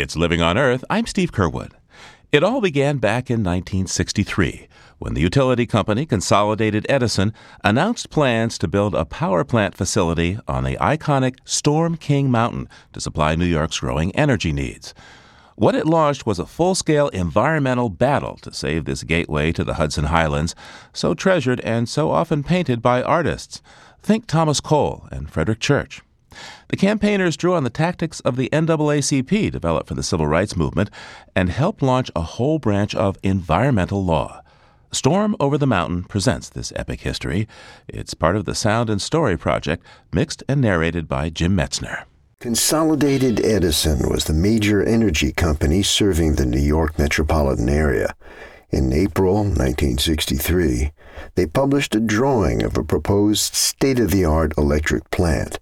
It's Living on Earth. I'm Steve Curwood. It all began back in 1963 when the utility company Consolidated Edison announced plans to build a power plant facility on the iconic Storm King Mountain to supply New York's growing energy needs. What it launched was a full scale environmental battle to save this gateway to the Hudson Highlands, so treasured and so often painted by artists. Think Thomas Cole and Frederic Church. The campaigners drew on the tactics of the NAACP developed for the civil rights movement and helped launch a whole branch of environmental law. Storm Over the Mountain presents this epic history. It's part of the Sound and Story Project, mixed and narrated by Jim Metzner. Consolidated Edison was the major energy company serving the New York metropolitan area. In April 1963, they published a drawing of a proposed state of the art electric plant.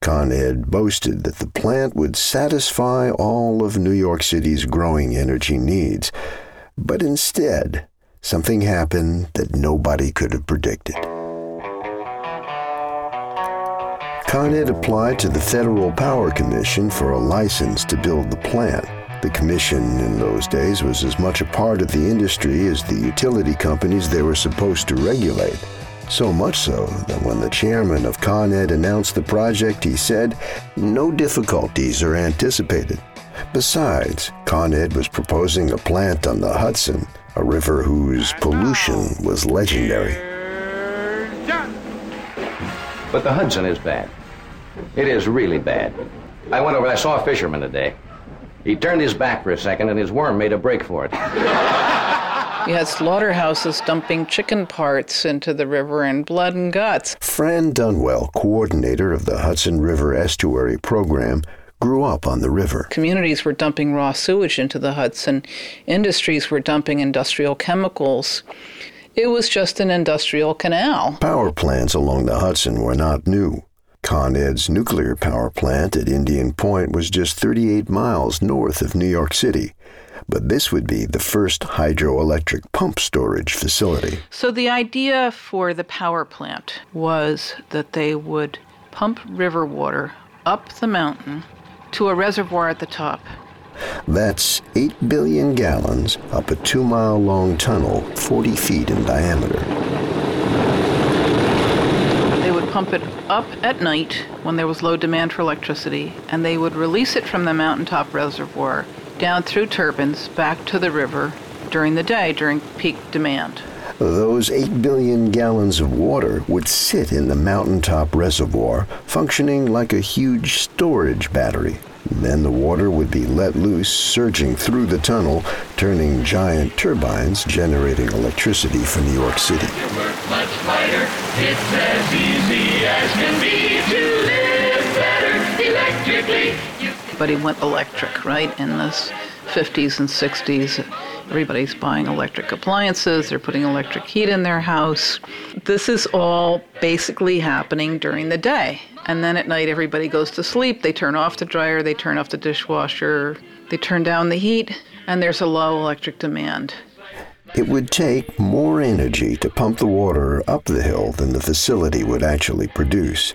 Con Ed boasted that the plant would satisfy all of New York City's growing energy needs. But instead, something happened that nobody could have predicted. Con Ed applied to the Federal Power Commission for a license to build the plant. The commission in those days was as much a part of the industry as the utility companies they were supposed to regulate. So much so that when the chairman of Con Ed announced the project, he said, No difficulties are anticipated. Besides, Con Ed was proposing a plant on the Hudson a river whose pollution was legendary. But the Hudson is bad. It is really bad. I went over, I saw a fisherman today. He turned his back for a second and his worm made a break for it. You had slaughterhouses dumping chicken parts into the river and blood and guts. Fran Dunwell, coordinator of the Hudson River Estuary Program, grew up on the river. Communities were dumping raw sewage into the Hudson, industries were dumping industrial chemicals. It was just an industrial canal. Power plants along the Hudson were not new. Con Ed's nuclear power plant at Indian Point was just 38 miles north of New York City. But this would be the first hydroelectric pump storage facility. So the idea for the power plant was that they would pump river water up the mountain to a reservoir at the top. That's 8 billion gallons up a two mile long tunnel, 40 feet in diameter. They would pump it up at night when there was low demand for electricity, and they would release it from the mountaintop reservoir down through turbines back to the river during the day during peak demand. Those 8 billion gallons of water would sit in the mountaintop reservoir, functioning like a huge storage battery. Then the water would be let loose, surging through the tunnel, turning giant turbines, generating electricity for New York City. It's as easy as can be to live better electrically. He went electric, right, in the 50s and 60s. Everybody's buying electric appliances, they're putting electric heat in their house. This is all basically happening during the day. And then at night, everybody goes to sleep. They turn off the dryer, they turn off the dishwasher, they turn down the heat, and there's a low electric demand. It would take more energy to pump the water up the hill than the facility would actually produce.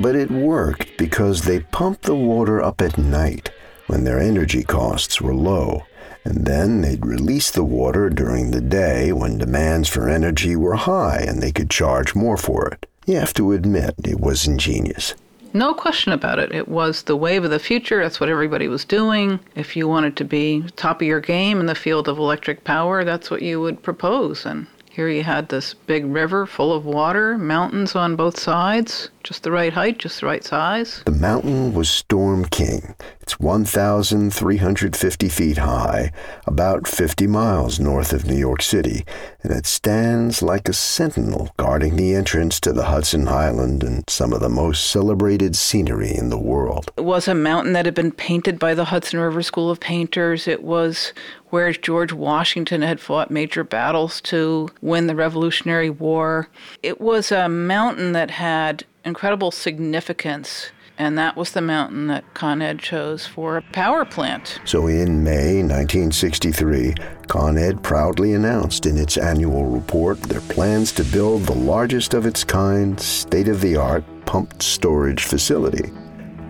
But it worked because they pumped the water up at night when their energy costs were low. And then they'd release the water during the day when demands for energy were high and they could charge more for it. You have to admit it was ingenious. No question about it. It was the wave of the future. That's what everybody was doing. If you wanted to be top of your game in the field of electric power, that's what you would propose. And here you had this big river full of water, mountains on both sides, just the right height, just the right size. The mountain was Storm King. It's 1,350 feet high, about 50 miles north of New York City, it stands like a sentinel guarding the entrance to the Hudson Highland and some of the most celebrated scenery in the world. It was a mountain that had been painted by the Hudson River School of Painters. It was where George Washington had fought major battles to win the Revolutionary War. It was a mountain that had incredible significance. And that was the mountain that Con Ed chose for a power plant. So in May 1963, Con Ed proudly announced in its annual report their plans to build the largest of its kind, state of the art pumped storage facility.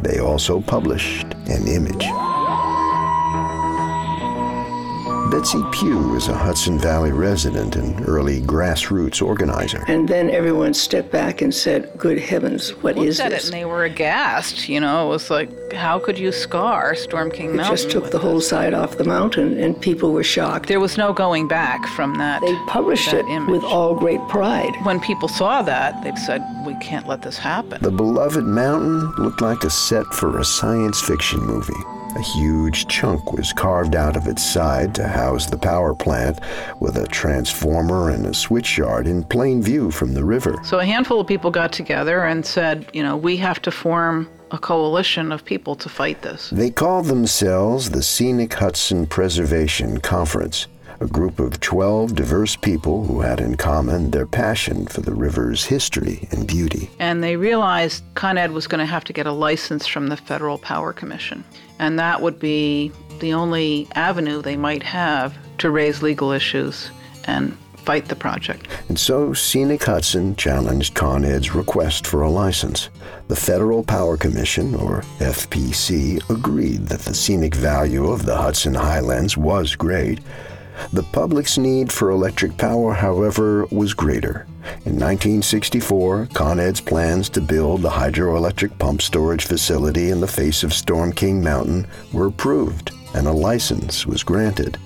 They also published an image. Betsy Pugh is a Hudson Valley resident and early grassroots organizer. And then everyone stepped back and said, Good heavens, what Looked is at this? it and they were aghast. You know, it was like, how could you scar Storm King It Mountain? just took with the whole this? side off the mountain, and people were shocked. There was no going back from that. They published that it image. with all great pride. When people saw that, they said, we can't let this happen. The beloved mountain looked like a set for a science fiction movie. A huge chunk was carved out of its side to house the power plant, with a transformer and a switchyard in plain view from the river. So a handful of people got together and said, you know, we have to form a coalition of people to fight this. They called themselves the Scenic Hudson Preservation Conference, a group of 12 diverse people who had in common their passion for the river's history and beauty. And they realized Con Ed was going to have to get a license from the Federal Power Commission. And that would be the only avenue they might have to raise legal issues and fight the project. And so Scenic Hudson challenged Con Ed's request for a license. The Federal Power Commission, or FPC, agreed that the scenic value of the Hudson Highlands was great. The public's need for electric power, however, was greater. In 1964, Con Ed's plans to build the hydroelectric pump storage facility in the face of Storm King Mountain were approved, and a license was granted.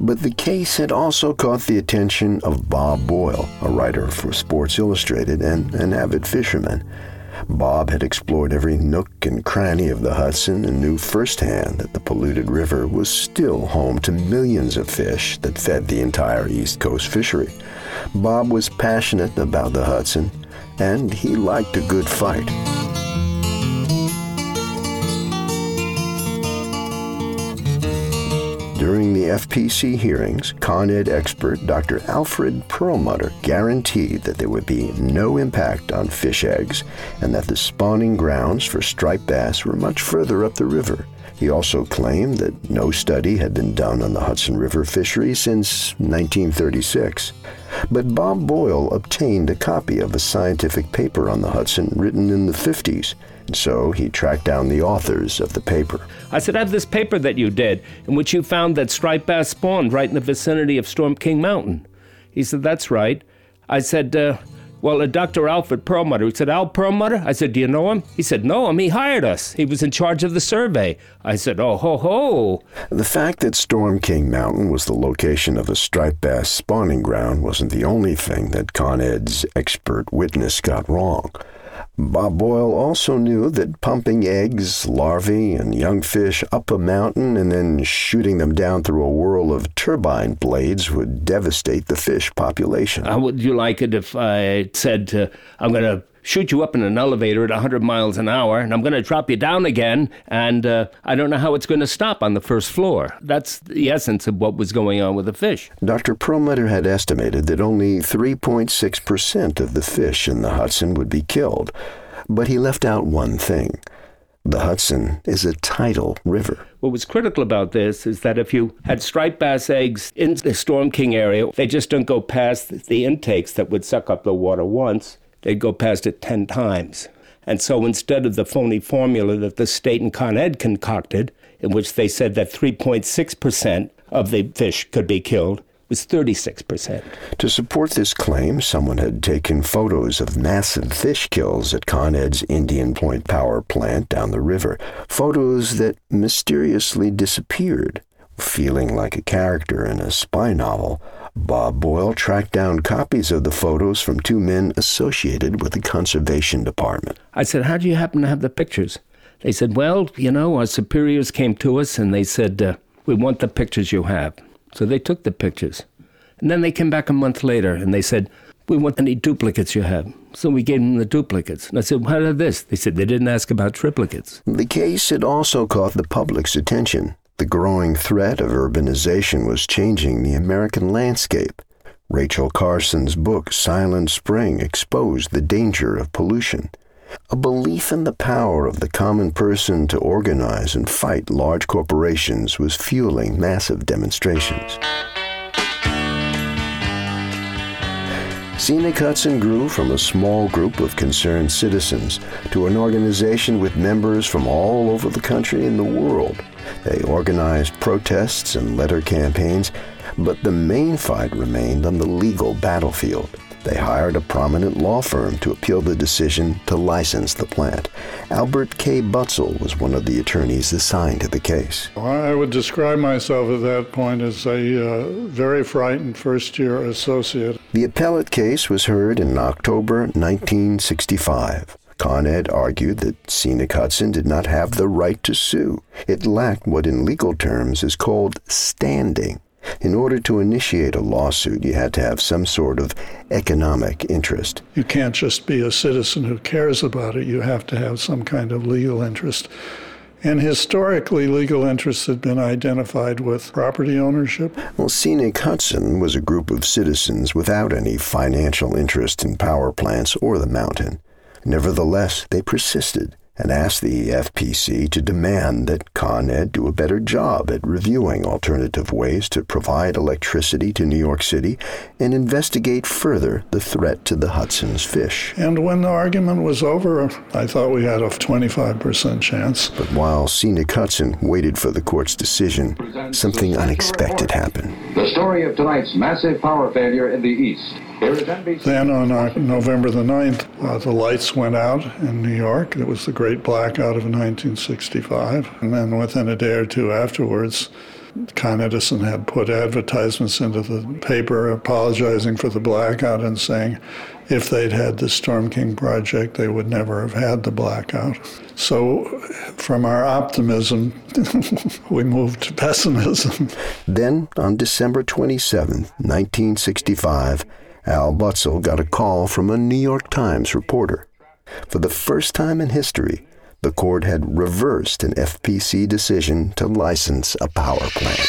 But the case had also caught the attention of Bob Boyle, a writer for Sports Illustrated and an avid fisherman. Bob had explored every nook and cranny of the Hudson and knew firsthand that the polluted river was still home to millions of fish that fed the entire East Coast fishery. Bob was passionate about the Hudson, and he liked a good fight. During the FPC hearings, Con Ed expert Dr. Alfred Perlmutter guaranteed that there would be no impact on fish eggs and that the spawning grounds for striped bass were much further up the river. He also claimed that no study had been done on the Hudson River fishery since 1936. But Bob Boyle obtained a copy of a scientific paper on the Hudson written in the 50s, and so he tracked down the authors of the paper. I said, I have this paper that you did in which you found that striped bass spawned right in the vicinity of Storm King Mountain. He said, That's right. I said, uh, Well, uh, Dr. Alfred Perlmutter. He said, Al Perlmutter? I said, Do you know him? He said, No him. He hired us. He was in charge of the survey. I said, Oh, ho, ho. The fact that Storm King Mountain was the location of a striped bass spawning ground wasn't the only thing that Con Ed's expert witness got wrong. Bob Boyle also knew that pumping eggs, larvae, and young fish up a mountain and then shooting them down through a whirl of turbine blades would devastate the fish population. How would you like it if I said, uh, I'm going to shoot you up in an elevator at 100 miles an hour and I'm going to drop you down again and uh, I don't know how it's going to stop on the first floor? That's the essence of what was going on with the fish. Dr. Perlmutter had estimated that only 3.6% of the fish in the Hudson would be killed, but he left out one thing. The Hudson is a tidal river. What was critical about this is that if you had striped bass eggs in the Storm King area, they just don't go past the intakes that would suck up the water once, they'd go past it 10 times. And so instead of the phony formula that the state and Con Ed concocted, in which they said that 3.6% of the fish could be killed, was 36%. To support this claim, someone had taken photos of massive fish kills at Con Ed's Indian Point power plant down the river, photos that mysteriously disappeared. Feeling like a character in a spy novel, Bob Boyle tracked down copies of the photos from two men associated with the Conservation Department. I said, How do you happen to have the pictures? They said, Well, you know, our superiors came to us and they said, uh, We want the pictures you have. So they took the pictures. And then they came back a month later and they said, We want any duplicates you have. So we gave them the duplicates. And I said, How did this? They said they didn't ask about triplicates. The case had also caught the public's attention. The growing threat of urbanization was changing the American landscape. Rachel Carson's book, Silent Spring, exposed the danger of pollution. A belief in the power of the common person to organize and fight large corporations was fueling massive demonstrations. Scenic Hudson grew from a small group of concerned citizens to an organization with members from all over the country and the world. They organized protests and letter campaigns, but the main fight remained on the legal battlefield. They hired a prominent law firm to appeal the decision to license the plant. Albert K. Butzel was one of the attorneys assigned to the case. I would describe myself at that point as a uh, very frightened first year associate. The appellate case was heard in October 1965. Con Ed argued that Scenic Hudson did not have the right to sue. It lacked what in legal terms is called standing. In order to initiate a lawsuit, you had to have some sort of economic interest. You can't just be a citizen who cares about it, you have to have some kind of legal interest. And historically, legal interests had been identified with property ownership. Well, Scenic Hudson was a group of citizens without any financial interest in power plants or the mountain. Nevertheless, they persisted and asked the FPC to demand that Con Ed do a better job at reviewing alternative ways to provide electricity to New York City and investigate further the threat to the Hudson's fish. And when the argument was over, I thought we had a 25% chance. But while Scenic Hudson waited for the court's decision, something unexpected happened. The story of tonight's massive power failure in the East. Then on uh, November the 9th, uh, the lights went out in New York. It was the great blackout of 1965. And then within a day or two afterwards, Con Edison had put advertisements into the paper apologizing for the blackout and saying if they'd had the Storm King project, they would never have had the blackout. So, from our optimism, we moved to pessimism. Then, on December 27, 1965, Al Butzel got a call from a New York Times reporter. For the first time in history, the court had reversed an FPC decision to license a power plant.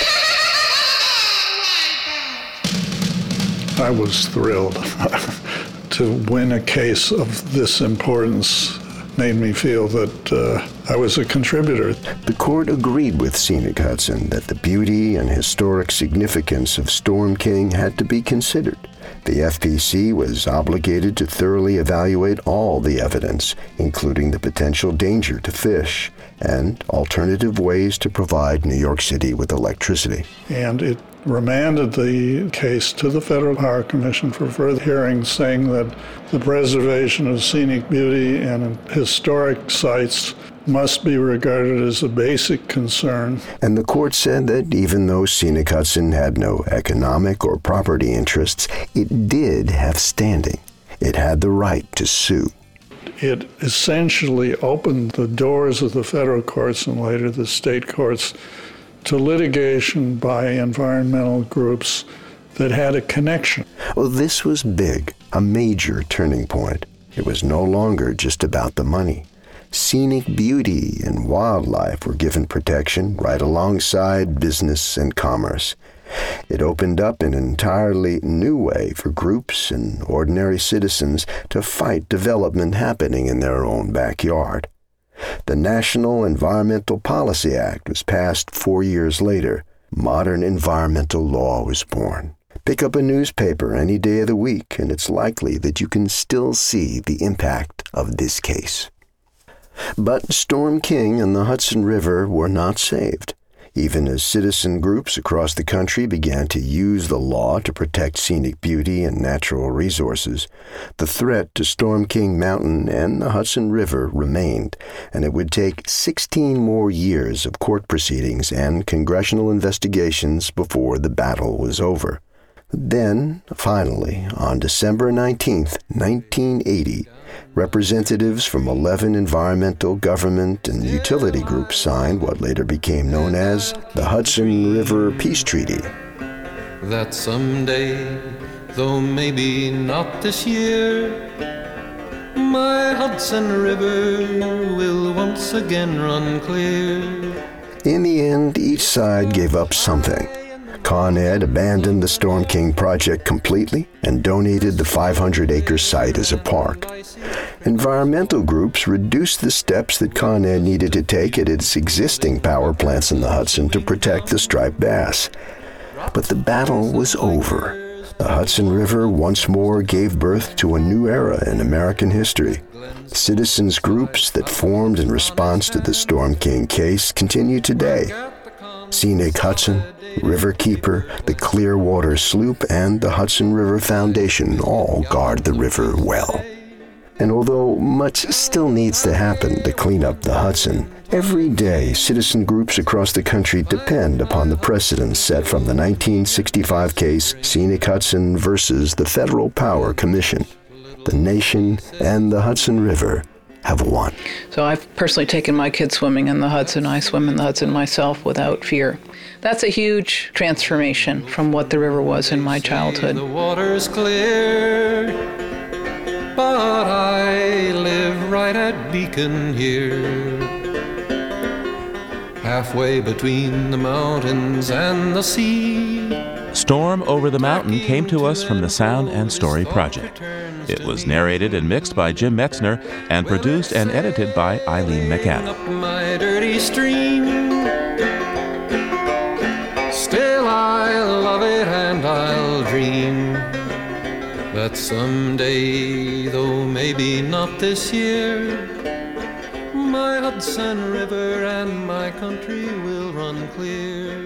I was thrilled to win a case of this importance made me feel that uh, I was a contributor. The court agreed with Scenic Hudson that the beauty and historic significance of Storm King had to be considered. The FPC was obligated to thoroughly evaluate all the evidence, including the potential danger to fish and alternative ways to provide New York City with electricity. And it remanded the case to the Federal Power Commission for further hearings, saying that the preservation of scenic beauty and historic sites must be regarded as a basic concern. And the court said that even though Scenic Hudson had no economic or property interests, it did have standing. It had the right to sue. It essentially opened the doors of the federal courts and later the state courts to litigation by environmental groups that had a connection. Well, this was big, a major turning point. It was no longer just about the money scenic beauty and wildlife were given protection right alongside business and commerce. It opened up an entirely new way for groups and ordinary citizens to fight development happening in their own backyard. The National Environmental Policy Act was passed four years later. Modern environmental law was born. Pick up a newspaper any day of the week, and it's likely that you can still see the impact of this case. But Storm King and the Hudson River were not saved. Even as citizen groups across the country began to use the law to protect scenic beauty and natural resources, the threat to Storm King Mountain and the Hudson River remained, and it would take 16 more years of court proceedings and congressional investigations before the battle was over. Then, finally, on December 19, 1980, representatives from 11 environmental, government, and utility groups signed what later became known as the Hudson River Peace Treaty. That someday, though maybe not this year, my Hudson River will once again run clear. In the end, each side gave up something. Con Ed abandoned the Storm King project completely and donated the 500 acre site as a park. Environmental groups reduced the steps that Con Ed needed to take at its existing power plants in the Hudson to protect the striped bass. But the battle was over. the Hudson River once more gave birth to a new era in American history. Citizens groups that formed in response to the Storm King case continue today. Scenic Hudson, Riverkeeper, the Clearwater Sloop, and the Hudson River Foundation all guard the river well. And although much still needs to happen to clean up the Hudson, every day citizen groups across the country depend upon the precedents set from the 1965 case Scenic Hudson versus the Federal Power Commission. The nation and the Hudson River have won. So I've personally taken my kids swimming in the Hudson. I swim in the Hudson myself without fear. That's a huge transformation from what the river was in my childhood. The water's clear, but I live right at Beacon here. Halfway between the mountains and the sea. Storm Over the Mountain came to us from the Sound and Story Project. It was narrated and mixed by Jim Metzner and produced and edited by Eileen McAdam. Up my dirty stream. Still, I love it and I'll dream that someday, though maybe not this year, my Hudson River and my country will run clear.